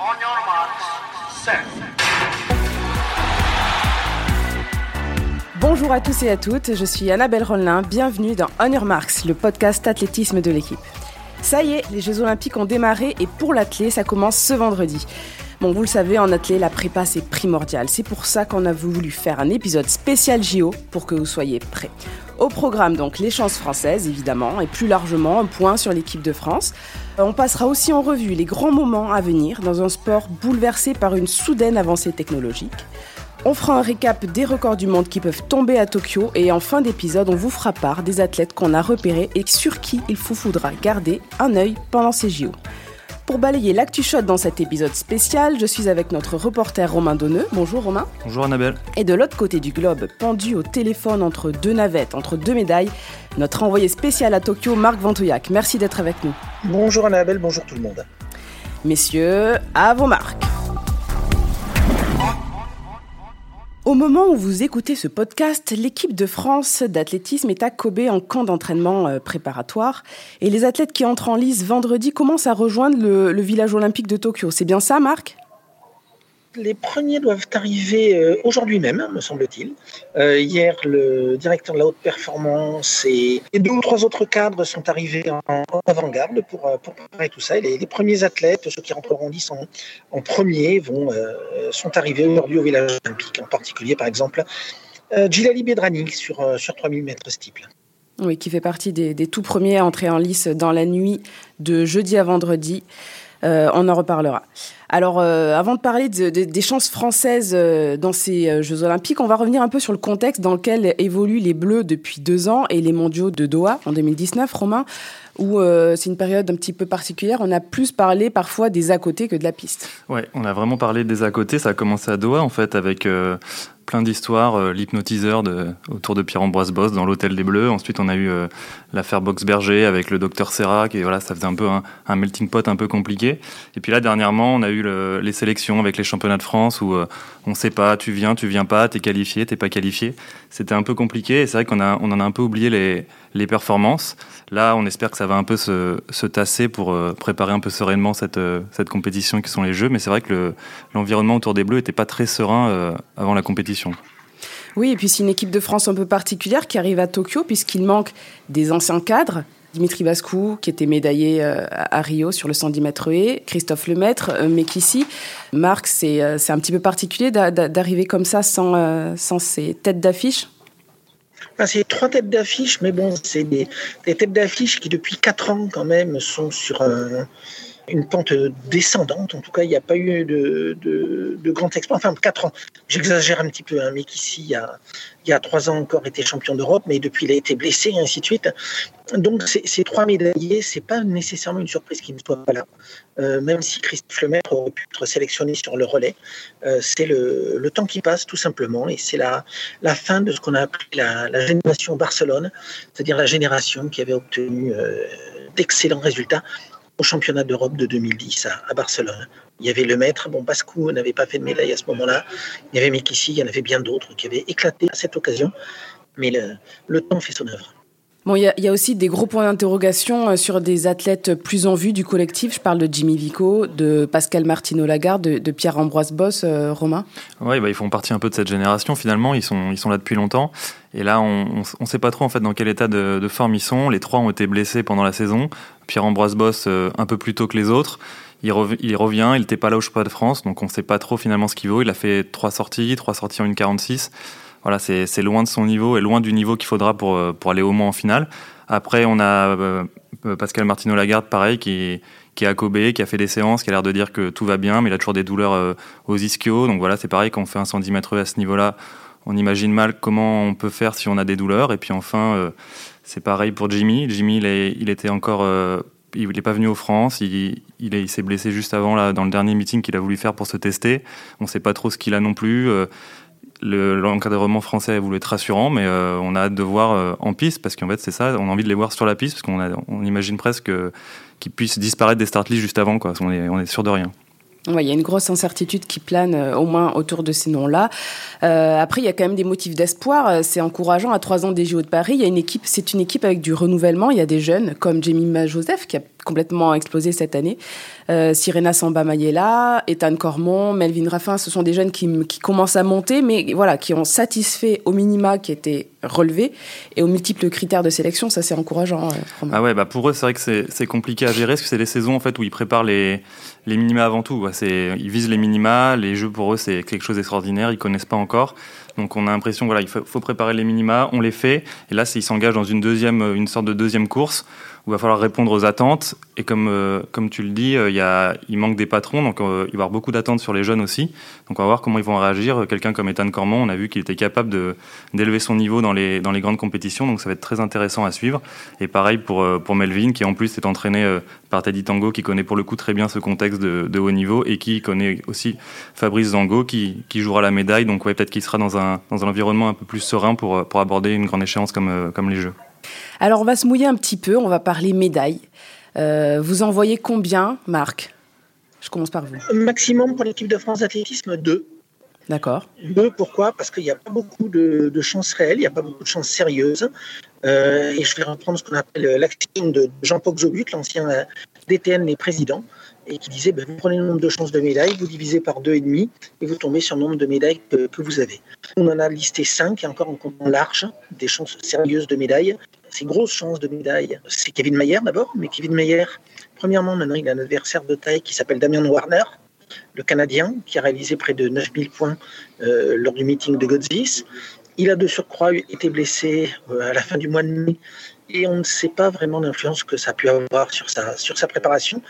On your marks. Bonjour à tous et à toutes, je suis Annabelle Rollin, bienvenue dans On Your Marks, le podcast athlétisme de l'équipe. Ça y est, les Jeux Olympiques ont démarré et pour l'athlé, ça commence ce vendredi. Bon, vous le savez, en athlé, la prépa, c'est primordial. C'est pour ça qu'on a voulu faire un épisode spécial JO pour que vous soyez prêts. Au programme, donc, les chances françaises, évidemment, et plus largement, un point sur l'équipe de France. Euh, On passera aussi en revue les grands moments à venir dans un sport bouleversé par une soudaine avancée technologique. On fera un récap des records du monde qui peuvent tomber à Tokyo et en fin d'épisode, on vous fera part des athlètes qu'on a repérés et sur qui il vous faudra garder un œil pendant ces JO. Pour balayer l'actu shot dans cet épisode spécial, je suis avec notre reporter Romain Donneux. Bonjour Romain. Bonjour Annabelle. Et de l'autre côté du globe, pendu au téléphone entre deux navettes, entre deux médailles, notre envoyé spécial à Tokyo, Marc Ventouillac. Merci d'être avec nous. Bonjour Annabelle, bonjour tout le monde. Messieurs, à vos marques. Au moment où vous écoutez ce podcast, l'équipe de France d'athlétisme est à Kobe en camp d'entraînement euh, préparatoire et les athlètes qui entrent en lice vendredi commencent à rejoindre le, le village olympique de Tokyo. C'est bien ça, Marc? Les premiers doivent arriver euh, aujourd'hui même, me semble-t-il. Euh, hier, le directeur de la haute performance et, deux ou trois autres cadres sont arrivés en, avant-garde pour, euh, pour préparer tout ça. Les, premiers athlètes, ceux qui rentreront en en, en premier, vont, sont arrivés aujourd'hui au village olympique. En particulier, par exemple, euh, Gilali Bedrani sur, sur 3000 mètres steeple. Oui, qui fait partie des, des tout premiers à entrer en lice dans la nuit de jeudi à vendredi. On en reparlera. Alors, euh, avant de parler de- de- des chances françaises euh, dans ces euh, Jeux Olympiques, on va revenir un peu sur le contexte dans lequel évoluent les Bleus depuis deux ans et les mondiaux de Doha en 2019, Romain, où c'est une période un petit peu particulière. On a plus parlé parfois des à côté que de la piste. Ouais, on a vraiment parlé des à côté. Ça a commencé à Doha en fait avec plein d'histoires, euh, l'hypnotiseur autour de Pierre-Ambroise Boss dans l'hôtel des Bleus. Ensuite, on a eu euh, l'affaire Box-Berger avec le docteur Serrac et voilà, ça faisait un peu un, melting pot un peu compliqué. Et puis là, dernièrement, on a eu le- les sélections avec les championnats de France où euh, on sait pas, tu viens, tu viens pas, t'es qualifié, t'es pas qualifié. C'était un peu compliqué et c'est vrai qu'on a, on en a un peu oublié les, les performances. Là, on espère que ça va un peu se, se tasser pour euh, préparer un peu sereinement cette, euh, cette compétition qui sont les Jeux. Mais c'est vrai que le- l'environnement autour des Bleus n'était pas très serein euh, avant la compétition. Oui, et puis c'est une équipe de France un peu particulière qui arrive à Tokyo puisqu'il manque des anciens cadres. Dimitri Bascou, qui était médaillé euh, à Rio sur le 110 mètres haies, Christophe Lemaître, euh, mais qu'ici, Marc, c'est euh, c'est un petit peu particulier d'a- d'a- d'arriver comme ça sans, sans ces têtes d'affiche? C'est trois têtes d'affiche, mais bon, c'est des, des têtes d'affiche qui, depuis quatre ans, quand même, sont sur euh, une pente descendante. En tout cas, il n'y a pas eu de, de, de grand exploit. Enfin, quatre ans, j'exagère un petit peu, hein, mais qu'ici, il y a, il ans encore, était champion d'Europe, mais depuis, il a été blessé, et ainsi de suite. Donc, ces, trois médaillés, c'est pas nécessairement une surprise qu'ils ne soient pas là. Euh, même si Christophe Lemaître aurait pu être sélectionné sur le relais, euh, c'est le, temps qui passe, tout simplement, et c'est la, fin de ce qu'on a appelé la, la génération Barcelone, c'est-à-dire la génération qui avait obtenu euh, d'excellents résultats au championnat d'Europe de 2010 à, à Barcelone. Il y avait le maître, bon, Bascou n'avait pas fait de médaille à ce moment-là, il y avait Mikissi, il y en avait bien d'autres qui avaient éclaté à cette occasion, mais le, le temps fait son œuvre. Bon, il y, a- il y a aussi des gros points d'interrogation euh, sur des athlètes plus en vue du collectif. Je parle de Jimmy Vico, de Pascal Martino Lagarde, de, de Pierre-Ambroise Boss, euh, Romain. Ouais, bah, ils font partie un peu de cette génération finalement. Ils sont, ils sont là depuis longtemps. Et là, on ne sait pas trop en fait dans quel état de, de forme ils sont. Les trois ont été blessés pendant la saison. Pierre-Ambroise Boss euh, un peu plus tôt que les autres. Il, rev- il revient, il n'était pas là au Championnat de France, donc on ne sait pas trop finalement ce qu'il vaut. Il a fait trois sorties, trois sorties en 1,46. Voilà, c'est loin de son niveau et loin du niveau qu'il faudra pour, euh, pour aller au moins en finale. Après, on a euh, Pascal Martino Lagarde, pareil, qui, qui est Kobe, qui a fait des séances, qui a l'air de dire que tout va bien, mais il a toujours des douleurs aux ischios. Donc voilà, c'est pareil, quand on fait un 110 mètres à ce niveau-là, on imagine mal comment on peut faire si on a des douleurs. Et puis enfin, euh, c'est pareil pour Jimmy. Jimmy, il, était encore. euh, il n'est pas venu aux France, il, il, est- il s'est blessé juste avant, là, dans le dernier meeting qu'il a voulu faire pour se tester. On ne sait pas trop ce qu'il a non plus. euh, le- L'encadrement français voulu être rassurant, mais on a hâte de voir en piste, parce qu'en fait, c'est ça, on a envie de les voir sur la piste, parce qu'on imagine presque qu'ils puissent disparaître des start lists juste avant, quoi. On est, on est sûr de rien. Il y a une grosse incertitude qui plane euh, au moins autour de ces noms-là. Euh, après, il y a quand même des motifs d'espoir. Euh, C'est encourageant. À trois ans des JO de Paris, il y a une équipe. C'est une équipe avec du renouvellement. Il y a des jeunes comme Jemima Joseph qui a complètement explosé cette année. Euh, Sirena Samba Mayela, Ethan Cormont, Melvin Raffin, ce sont des jeunes qui, commencent à monter, mais voilà, qui ont satisfait au minima qui était relevé et aux multiples critères de sélection. Ça, c'est encourageant. Euh, ah ouais, bah pour eux, c'est vrai que c'est compliqué à gérer parce que c'est les saisons en fait où ils préparent les, les minima avant tout. Ils visent les minima, les jeux pour eux, c'est quelque chose d'extraordinaire, ils connaissent pas encore. Donc on a l'impression voilà, il faut, faut, préparer les minima, on les fait, et là, ils s'engagent dans une deuxième, une sorte de deuxième course il va falloir répondre aux attentes. Et comme, euh, comme tu le dis, euh, il, y a, il manque des patrons, donc euh, il va y avoir beaucoup d'attentes sur les jeunes aussi. Donc on va voir comment ils vont réagir. Quelqu'un comme Ethan Cormont, on a vu qu'il était capable d'élever son niveau dans les, dans les grandes compétitions, donc ça va être très intéressant à suivre. Et pareil pour, pour Melvin, qui en plus est entraîné par Teddy Tango, qui connaît pour le coup très bien ce contexte de, de haut niveau, et qui connaît aussi Fabrice Zango, qui, qui jouera la médaille. Donc ouais, peut-être qu'il sera dans un, dans un environnement un peu plus serein pour, pour aborder une grande échéance comme, comme les Jeux. Alors on va se mouiller un petit peu, on va parler médailles. Euh, vous en voyez combien, Marc? Je commence par vous. Maximum pour l'équipe de France d'athlétisme, deux. D'accord. Deux, pourquoi? Parce qu'il n'y a pas beaucoup de, chances réelles, il n'y a pas beaucoup de chances sérieuses. Euh, et je vais reprendre ce qu'on appelle l'axiome de Jean-Paul Jobut, l'ancien DTN des présidents, et qui disait ben, vous prenez le nombre de chances de médailles, vous divisez par deux et demi, et vous tombez sur le nombre de médailles que, que vous avez. On en a listé cinq, et encore en comptant large, des chances sérieuses de médailles ses grosses chances de médaille, c'est Kevin Mayer d'abord. Mais Kevin Mayer, premièrement, maintenant, il a un adversaire de taille qui s'appelle Damien Warner, le Canadien, qui a réalisé près de 9000 points euh, lors du meeting de Godzis. Il a de surcroît été blessé euh, à la fin du mois de mai et on ne sait pas vraiment l'influence que ça a pu avoir sur sa, sur sa préparation.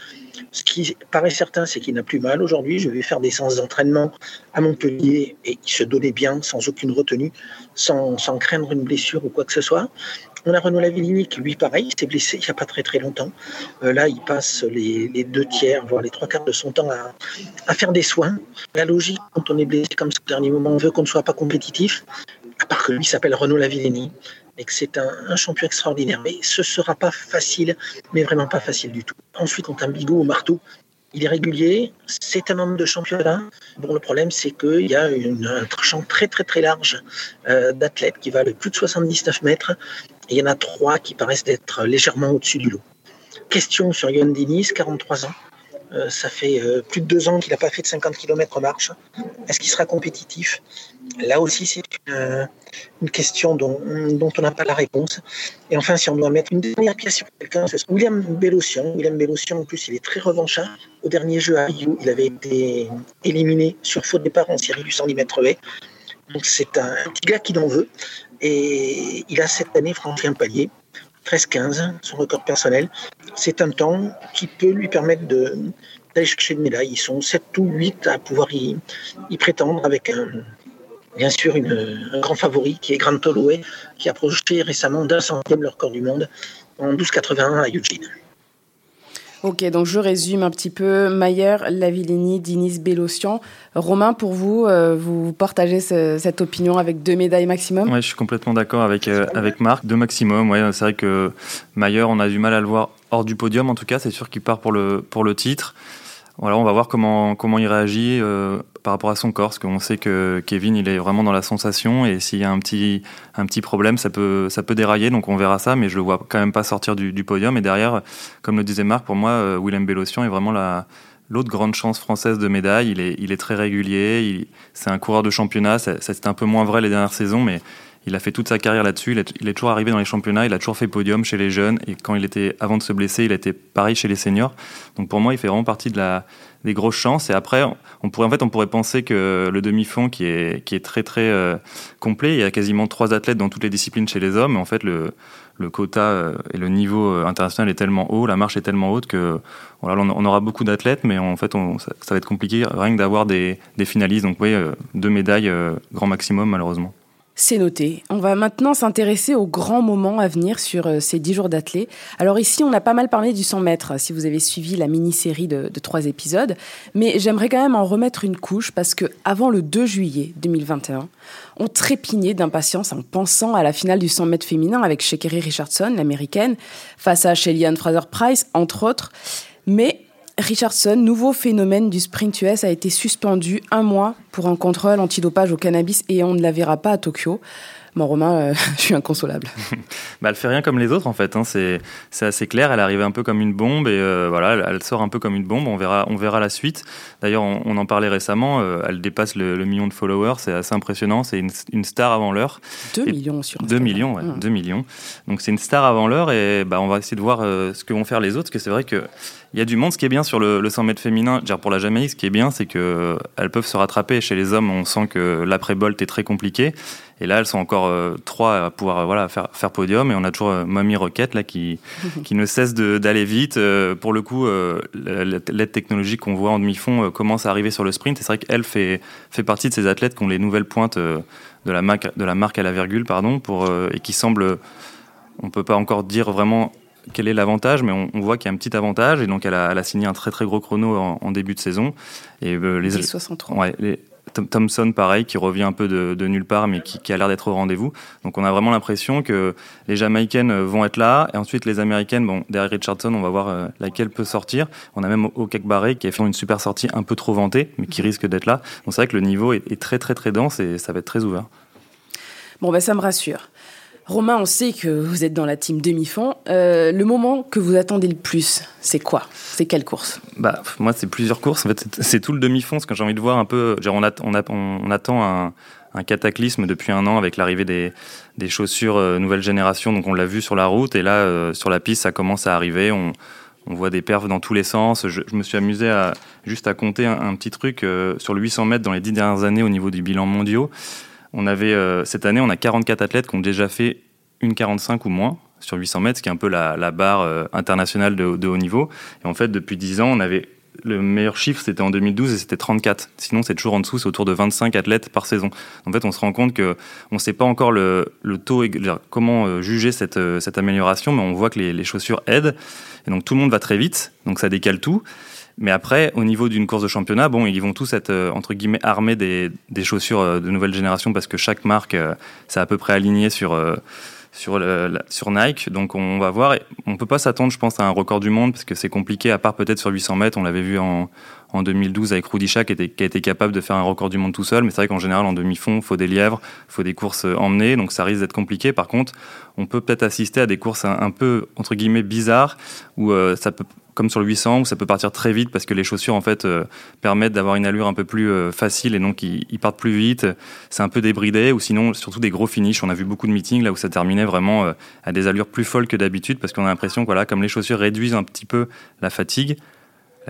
Ce qui paraît certain, c'est qu'il n'a plus mal aujourd'hui. Je vais faire des séances d'entraînement à Montpellier et il se donnait bien, sans aucune retenue, sans, sans craindre une blessure ou quoi que ce soit. On a Renaud Lavillini qui, lui, pareil, il s'est blessé il n'y a pas très très longtemps. Euh, là, il passe les, deux tiers, voire les trois quarts de son temps à, faire des soins. La logique, quand on est blessé comme ce dernier moment, on veut qu'on ne soit pas compétitif, à part que lui s'appelle Renaud Lavillini et que c'est un, champion extraordinaire. Mais ce ne sera pas facile, mais vraiment pas facile du tout. Ensuite, on a un bigot au marteau il est régulier, c'est un homme de championnat. Bon, le problème, c'est qu'il y a une, un champ très très très large euh, d'athlètes qui va de plus de 79 mètres et il y en a trois qui paraissent être légèrement au-dessus du lot. Question sur Yann Diniz, 43 ans. Euh, ça fait euh, plus de deux ans qu'il n'a pas fait de 50 km marche. Est-ce qu'il sera compétitif? Là aussi, c'est une, question dont, on n'a pas la réponse. Et enfin, si on doit mettre une dernière pièce sur quelqu'un, c'est William Bellossian. William Bellossian, en plus, il est très revanchard. Au dernier jeu à Rio, il avait été éliminé sur faux départ en série du 110 mètres Donc c'est un petit gars qui en veut. Et il a cette année franchi un palier. 13-15, son record personnel. C'est un temps qui peut lui permettre d'aller chercher une médaille. Ils sont 7 ou 8 à pouvoir y, prétendre avec bien sûr un grand favori qui est Grant Holloway, qui a projeté récemment d'un centième le record du monde en 12,81 à Eugene. Ok, donc je résume un petit peu. Mayer, Lavillini, Dinis, Bélocian. Romain, pour vous, euh, vous partagez cette opinion avec deux médailles maximum? Oui, je suis complètement d'accord avec, euh, avec Marc. Deux maximum, ouais, c'est vrai que Mayer, on a du mal à le voir hors du podium en tout cas. C'est sûr qu'il part pour le, pour le titre. Voilà, on va voir comment, comment il réagit euh, par rapport à son corps, parce qu'on sait que Kevin, il est vraiment dans la sensation, et s'il y a un petit, un petit problème, ça peut, ça peut dérailler, donc on verra ça, mais je le vois quand même pas sortir du, podium. Et derrière, comme le disait Marc, pour moi, euh, Willem Bellossian est vraiment la, l'autre grande chance française de médaille. Il est, il est très régulier, c'est un coureur de championnat, c'était un peu moins vrai les dernières saisons, mais il a fait toute sa carrière là-dessus. Il, il, est toujours arrivé dans les championnats. Il a toujours fait podium chez les jeunes. Et quand il était, avant de se blesser, il été pareil chez les seniors. Donc pour moi, il fait vraiment partie de la, des grosses chances. Et après, on pourrait, en fait, on pourrait penser que le demi-fond, qui est, très, très euh, complet, il y a quasiment trois athlètes dans toutes les disciplines chez les hommes. En fait, le, quota euh, et le niveau euh, international est tellement haut, la marche est tellement haute que on aura beaucoup d'athlètes, mais en fait, ça, va être compliqué rien que d'avoir des, des finalistes. Donc, oui, deux médailles grand maximum, malheureusement. C'est noté. On va maintenant s'intéresser aux grands moments à venir sur euh, ces 10 jours d'athlée. Alors ici, on a pas mal parlé du 100 mètres, si vous avez suivi la mini-série de, trois épisodes. Mais j'aimerais quand même en remettre une couche parce que avant le 2 juillet 2021, on trépignait d'impatience en pensant à la finale du 100 mètres féminin avec Shekeri Richardson, l'américaine, face à Shelly Fraser-Price, entre autres. Richardson, nouveau phénomène du sprint US, a été suspendu un mois pour un contrôle antidopage au cannabis et on ne la verra pas à Tokyo. Bon, Romain, euh, je suis inconsolable. bah, elle fait rien comme les autres en fait. Hein. C'est, assez clair. Elle arrive un peu comme une bombe et euh, voilà, elle, sort un peu comme une bombe. On verra, on verra la suite. D'ailleurs, on, en parlait récemment. Euh, elle dépasse le, million de followers. C'est assez impressionnant. C'est une, star avant l'heure. 2 millions sur Instagram. 2 millions, ouais, 2 mmh. millions. Donc c'est une star avant l'heure et bah, on va essayer de voir ce que vont faire les autres. Parce que c'est vrai que il y a du monde. Ce qui est bien sur le, 100 mètres féminin, dire pour la Jamaïque, ce qui est bien, c'est que elles peuvent se rattraper. Chez les hommes, on sent que l'après-bolt est très compliqué. Et là, elles sont encore euh, trois à pouvoir euh, voilà, faire, faire podium. Et on a toujours euh, Mamie Roquette là, qui, qui ne cesse d'aller vite. pour le coup, l'aide technologique qu'on voit en demi-fond commence à arriver sur le sprint. Et c'est vrai qu'elle fait, fait partie de ces athlètes qui ont les nouvelles pointes de, la marque, de la marque à la virgule pardon, pour, et qui semblent. On ne peut pas encore dire vraiment quel est l'avantage, mais on, voit qu'il y a un petit avantage. Et donc, elle a, elle a, signé un très très gros chrono en, début de saison. Et les, 63. Ouais, les, Thompson, pareil, qui revient un peu de, nulle part, mais qui, a l'air d'être au rendez-vous. Donc on a vraiment l'impression que les Jamaïcaines vont être là, et ensuite les Américaines, bon, derrière Richardson, on va voir euh, laquelle peut sortir. On a même Okek Barré qui a fait une super sortie un peu trop vantée, mais qui risque d'être là. Donc c'est vrai que le niveau est, est, très très très dense et ça va être très ouvert. Bon, ben ça me rassure. Romain, on sait que vous êtes dans la team demi-fond. Euh, le moment que vous attendez le plus, c'est quoi? C'est quelle course? Bah moi, c'est plusieurs courses. En fait, c'est tout le demi-fond, parce que j'ai envie de voir un peu. on, attend un, cataclysme depuis un an avec l'arrivée des, chaussures euh, nouvelle génération. Donc on l'a vu sur la route et là euh, sur la piste, ça commence à arriver. On, voit des perfs dans tous les sens. Je, me suis amusé à juste à compter un, petit truc sur le 800 mètres dans les dix dernières années au niveau du bilan mondial. On avait, euh, cette année, on a 44 athlètes qui ont déjà fait une 45 ou moins sur 800 mètres, ce qui est un peu la, barre euh, internationale de, haut niveau. Et en fait, depuis 10 ans, on avait le meilleur chiffre, c'était en 2012 et c'était 34. Sinon, c'est toujours en dessous, c'est autour de 25 athlètes par saison. En fait, on se rend compte que on ne sait pas encore le, taux, comment euh, juger cette, amélioration, mais on voit que les, chaussures aident. Et donc, tout le monde va très vite, donc ça décale tout. Mais après, au niveau d'une course de championnat, bon, ils vont tous être euh, entre guillemets armés des, des, chaussures euh, de nouvelle génération parce que chaque marque, euh, c'est à peu près aligné sur sur, Nike. Donc on va voir. On peut pas s'attendre, je pense, à un record du monde parce que c'est compliqué. À part peut-être sur 800 mètres, on l'avait vu en, en 2012 avec Rudisha qui, était, qui a été capable de faire un record du monde tout seul. Mais c'est vrai qu'en général, en demi-fond, faut des lièvres, faut des courses emmenées, donc ça risque d'être compliqué. Par contre, on peut peut-être assister à des courses un, peu entre guillemets bizarres où ça peut comme sur le 800 où ça peut partir très vite parce que les chaussures en fait euh, permettent d'avoir une allure un peu plus euh, facile et donc ils, partent plus vite. C'est un peu débridé ou sinon surtout des gros finishes. On a vu beaucoup de meetings là où ça terminait vraiment euh, à des allures plus folles que d'habitude parce qu'on a l'impression que voilà comme les chaussures réduisent un petit peu la fatigue,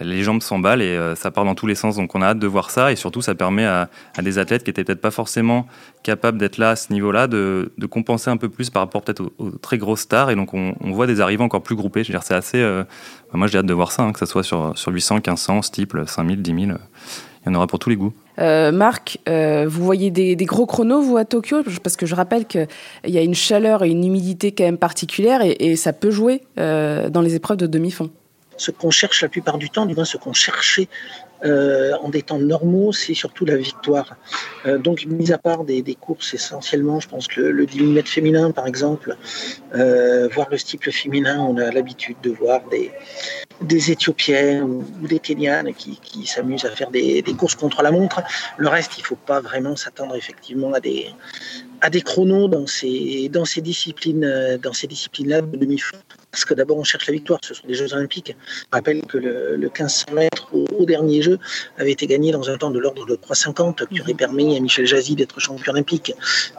les jambes s'emballent et euh, ça part dans tous les sens. Donc on a hâte de voir ça et surtout ça permet à, des athlètes qui étaient peut-être pas forcément capables d'être là à ce niveau-là de, compenser un peu plus par rapport peut-être aux, très grosses stars et donc on, voit des arrivées encore plus groupées. Je veux dire c'est assez. Euh, moi j'ai hâte de voir ça, hein, que ce soit sur, sur 800, 1500, steeple, 5000, 10 000. Il y en aura pour tous les goûts. Euh, Marc, vous voyez des, gros chronos, vous, à Tokyo? Parce que je rappelle qu'il y a une chaleur et une humidité quand même particulière et ça peut jouer dans les épreuves de demi-fond ce qu'on cherche la plupart du temps, du moins ce qu'on cherchait euh, en des temps normaux, c'est surtout la victoire. Euh, donc, mis à part des, courses essentiellement, je pense que le, 10 000 mètres féminin, par exemple, euh, voir le steeple féminin, on a l'habitude de voir des, des Éthiopiens ou, des Kenyanes qui, s'amusent à faire des, courses contre la montre. Le reste, il ne faut pas vraiment s'attendre effectivement à des, à des chronos dans ces, dans ces disciplines, dans ces disciplines-là de demi-fond. Parce que d'abord, on cherche la victoire. Ce sont les Jeux Olympiques. Je rappelle que le, 1500 mètres au, dernier jeu avait été gagné dans un temps de l'ordre de 3,50 qui aurait permis à Michel Jazzy d'être champion olympique.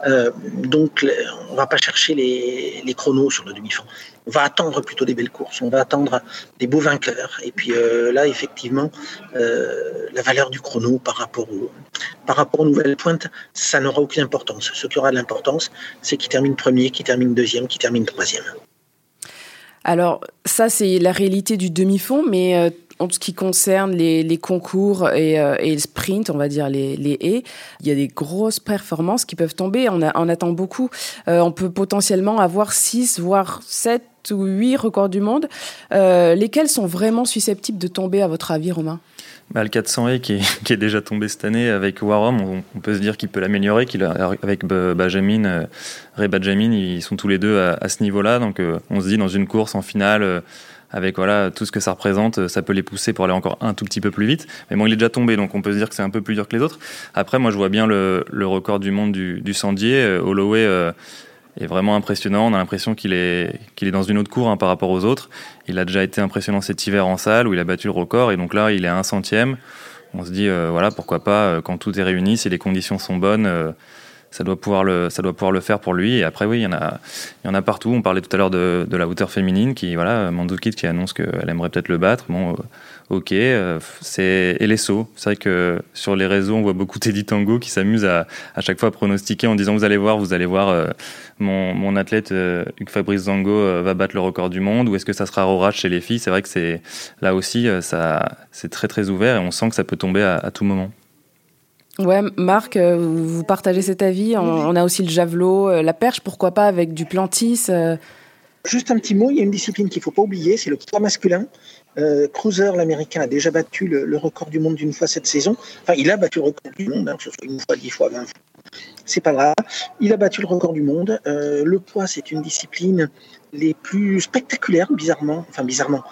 Euh, donc, on va pas chercher les, les chronos sur le demi-fond. On va attendre plutôt des belles courses. On va attendre des beaux vainqueurs. Et puis euh, là, effectivement, euh, la valeur du chrono par rapport, par rapport aux nouvelles pointes, ça n'aura aucune importance. Ce qui aura l'importance, c'est qui termine premier, qui termine deuxième, qui termine troisième. Alors ça, c'est la réalité du demi-fond, mais euh, en ce qui concerne les, concours et, euh, et, le sprint, on va dire les, haies, il y a des grosses performances qui peuvent tomber. On attend beaucoup. Euh, on peut potentiellement avoir 6, voire 7 ou 8 records du monde. lesquels sont vraiment susceptibles de tomber, à votre avis, Romain? Bah, le 400E qui est, déjà tombé cette année avec Warham, on, peut se dire qu'il peut l'améliorer, qu'il avec Benjamin, euh, Ray Benjamin, ils sont tous les deux à, ce niveau-là. Donc euh, on se dit dans une course en finale, euh, avec voilà tout ce que ça représente, ça peut les pousser pour aller encore un tout petit peu plus vite. Mais bon, il est déjà tombé, donc on peut se dire que c'est un peu plus dur que les autres. Après, moi, je vois bien le, record du monde du, du Sandier. Holloway est vraiment impressionnant. On a l'impression qu'il est, qu'il est dans une autre cour hein, par rapport aux autres. Il a déjà été impressionnant cet hiver en salle où il a battu le record et donc là, il est à un centième. On se dit, voilà, pourquoi pas, quand tout est réuni, si les conditions sont bonnes ça doit pouvoir le, ça doit pouvoir le faire pour lui. Et après, oui, il y en a, il y en a partout. On parlait tout à l'heure de, de, la hauteur féminine, qui, voilà, Mandukit qui annonce qu'elle aimerait peut-être le battre. Bon, euh, ok. Euh, c'est et les sauts. C'est vrai que sur les réseaux, on voit beaucoup Teddy Tango qui s'amuse à, à chaque fois à pronostiquer en disant vous allez voir, vous allez voir, euh, mon, mon athlète Hugues Fabrice Zango va battre le record du monde. Ou est-ce que ça sera Rorach chez les filles? C'est vrai que c'est là aussi, ça, c'est très très ouvert et on sent que ça peut tomber à, à tout moment. Ouais, Marc, euh, vous partagez cet avis? On, a aussi le javelot, euh, la perche, pourquoi pas avec du plantis. Euh? Juste un petit mot, il y a une discipline qu'il ne faut pas oublier, c'est le poids masculin. Cruiser, l'américain, a déjà battu le, record du monde d'une fois cette saison. Enfin, il a battu le record du monde, hein, que ce soit une fois, dix fois, vingt fois. C'est pas grave. Il a battu le record du monde. le poids, c'est une discipline les plus spectaculaires, bizarrement. Enfin, bizarrement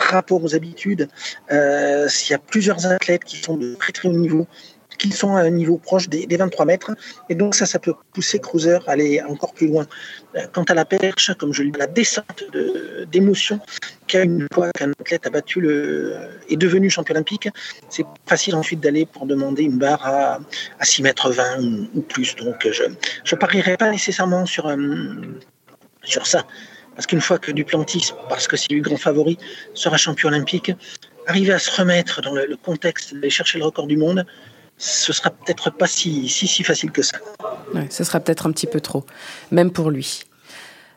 rapport aux habitudes. Euh, il y a plusieurs athlètes qui sont de très très haut niveau qui sont à un niveau proche des, 23 mètres. Et donc ça, ça peut pousser Cruiser à aller encore plus loin. Euh, quant à la perche, comme je l'ai dit, la descente d'émotion qu'à une fois qu'un athlète a battu le, est devenu champion olympique, c'est facile ensuite d'aller pour demander une barre à, à 6 mètres 20 ou, plus. Donc je ne parierai pas nécessairement sur, euh, sur ça. Parce qu'une fois que Duplantis, parce que c'est le grand favori, sera champion olympique, arriver à se remettre dans le, le contexte d'aller chercher le record du monde, ce sera peut-être pas si, si, si facile que ça. Ouais, ce sera peut-être un petit peu trop, même pour lui.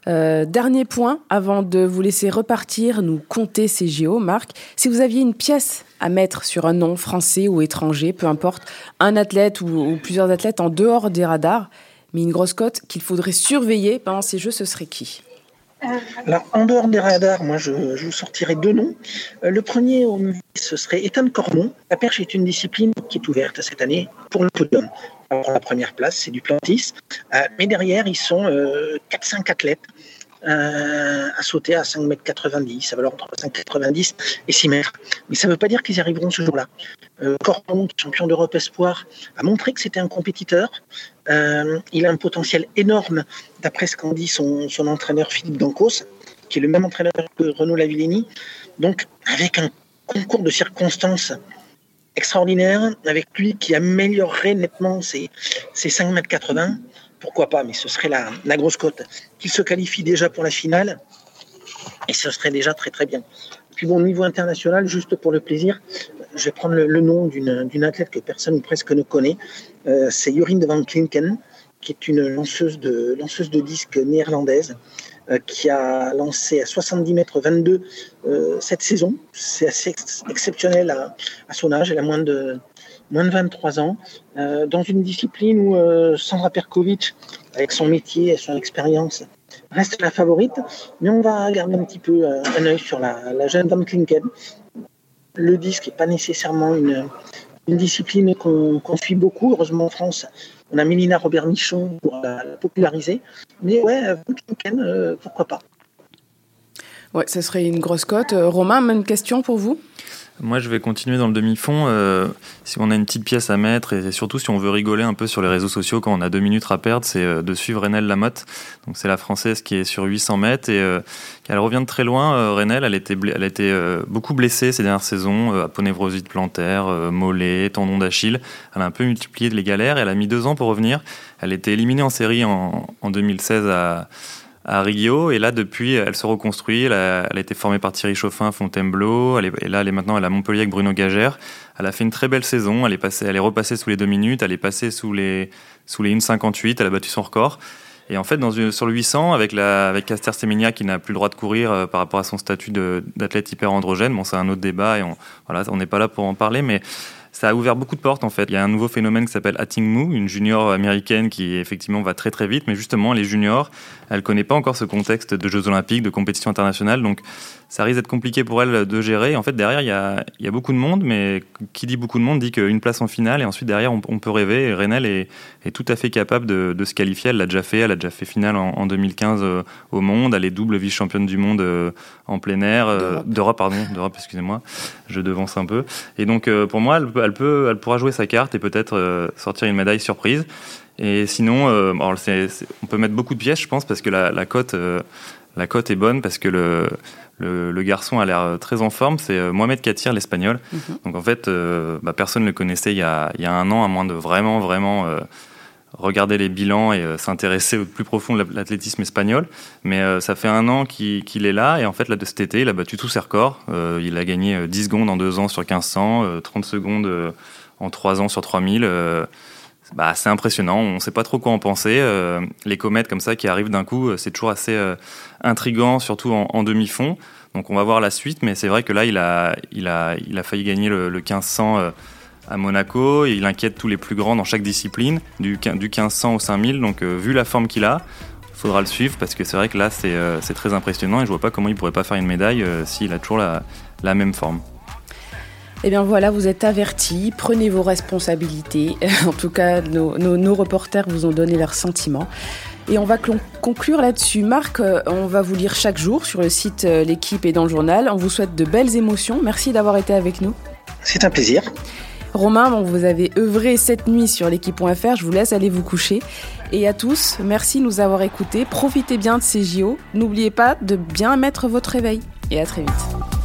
Euh, dernier point, avant de vous laisser repartir, nous compter ces JO, Marc. Si vous aviez une pièce à mettre sur un nom français ou étranger, peu importe, un athlète ou, ou plusieurs athlètes en dehors des radars, mais une grosse cote qu'il faudrait surveiller pendant ces Jeux, ce serait qui? Alors, en dehors des radars, moi, je, vous sortirai deux noms. Euh, le premier, ce serait Ethan Cormon. La perche est une discipline qui est ouverte cette année pour le podium. Alors, la première place, c'est du plantis. Euh, mais derrière, ils sont 4-5 euh, athlètes à sauter à 5,90 m. Ça va leur entre 5,90 et 6 mètres. Mais ça ne veut pas dire qu'ils arriveront ce jour-là. Euh, champion d'Europe Espoir, a montré que c'était un compétiteur. Euh, il a un potentiel énorme, d'après ce qu'en dit son, entraîneur Philippe Dancos, qui est le même entraîneur que Renaud Lavilleni. Donc, avec un concours de circonstances extraordinaire, avec lui qui améliorerait nettement ses, ses 5,80 m pourquoi pas, mais ce serait la, grosse cote. Qu'il se qualifie déjà pour la finale, et ce serait déjà très très bien. Puis bon, au niveau international, juste pour le plaisir, je vais prendre le, nom d'une athlète que personne ou presque ne connaît. Euh, c'est Jorien de Van Klinken, qui est une lanceuse de, lanceuse de disques néerlandaise, euh, qui a lancé à 70 mètres 22 euh, cette saison. C'est assez exceptionnel à, à, son âge. Elle a moins de, moins de 23 ans, dans une discipline où Sandra Perkovic, avec son métier et son expérience, reste la favorite. Mais on va garder un petit peu euh, un œil sur la, jeune Van Klinken. Le disque n'est pas nécessairement une, discipline qu'on suit beaucoup. Heureusement, en France, on a Mélina Robert-Michon pour la, populariser. Mais ouais, Van Klinken, pourquoi pas Ouais, ce serait une grosse cote. Romain, même question pour vous? Moi, je vais continuer dans le demi-fond. Euh, si on a une petite pièce à mettre, et surtout si on veut rigoler un peu sur les réseaux sociaux quand on a deux minutes à perdre, c'est euh, de suivre Renelle Lamotte. Donc, c'est la française qui est sur 800 mètres et euh, elle revient de très loin. Euh, elle, était, elle a été beaucoup blessée ces dernières saisons, aponevrosite plantaire, mollet, tendon d'Achille. Elle a un peu multiplié les galères. Elle a mis deux ans pour revenir. Elle était éliminée en série en 2016 à à Rio. Et là, depuis, elle se reconstruit. Elle a, elle a été formée par Thierry Chauffin, Fontainebleau. Elle est, et là, elle est maintenant à Montpellier avec Bruno Gagère. Elle a fait une très belle saison. Elle est, passée, elle est repassée sous les deux minutes. Elle est passée sous les, sous les 1,58. Elle a battu son record. Et en fait, dans une, sur le 800, avec, la, avec Caster Semenya qui n'a plus le droit de courir euh, par rapport à son statut d'athlète hyper androgène, bon, c'est un autre débat et on voilà, on n'est pas là pour en parler, mais ça a ouvert beaucoup de portes en fait. Il y a un nouveau phénomène qui s'appelle Mu, une junior américaine qui effectivement va très très vite, mais justement les juniors, elle connaît pas encore ce contexte de Jeux Olympiques, de compétition internationale, donc ça risque d'être compliqué pour elle de gérer. En fait, derrière, il y a, y a, beaucoup de monde, mais qui dit beaucoup de monde dit qu'une place en finale, et ensuite derrière, on, peut rêver. Et Renel est, est, tout à fait capable de, de se qualifier. Elle l'a déjà fait. Elle a déjà fait finale en, en 2015 euh, au monde. Elle est double vice-championne du monde euh, en plein air, euh, d'Europe, pardon, d'Europe, excusez-moi. Je devance un peu. Et donc, pour moi, elle, elle, peut, elle pourra jouer sa carte et peut-être sortir une médaille surprise. Et sinon, alors on peut mettre beaucoup de pièces, je pense, parce que la, la cote la cote est bonne parce que le, le, garçon a l'air très en forme. C'est euh, Mohamed Katir, l'espagnol. Mhm. Donc en fait, euh, bah, personne ne le connaissait il y, a, il y, a, un an, à moins de vraiment, vraiment euh, regarder les bilans et s'intéresser au plus profond de l'athlétisme espagnol. Mais ça fait un an qu'il est là. Et en fait, là, de cet été, il a battu tous ses records. il a gagné 10 secondes en 2 ans sur 1500, 30 secondes en 3 ans sur 3000 bah, c'est impressionnant. On ne sait pas trop quoi en penser. Euh, les comètes comme ça qui arrivent d'un coup, euh, c'est toujours assez euh, intrigant, surtout en, demi-fond. Donc on va voir la suite, mais c'est vrai que là, il a, il a, il a failli gagner le, 1500 à Monaco. il inquiète tous les plus grands dans chaque discipline, du, du 1500 au 5000. Donc vu la forme qu'il a, il faudra le suivre parce que c'est vrai que là, c'est très impressionnant et je vois pas comment il pourrait pas faire une médaille s'il a toujours la même forme. Eh bien voilà, vous êtes avertis, prenez vos responsabilités. en tout cas, nos, reporters vous ont donné leurs sentiments. Et on va conclure là-dessus. Marc, euh, on va vous lire chaque jour sur le site euh, L'équipe et dans le journal. On vous souhaite de belles émotions. Merci d'avoir été avec nous. C'est un plaisir. Romain, vous avez œuvré cette nuit sur l'équipe.fr. Je vous laisse aller vous coucher. Et à tous, merci de nous avoir écoutés. Profitez bien de ces JO. N'oubliez pas de bien mettre votre réveil. Et à très vite.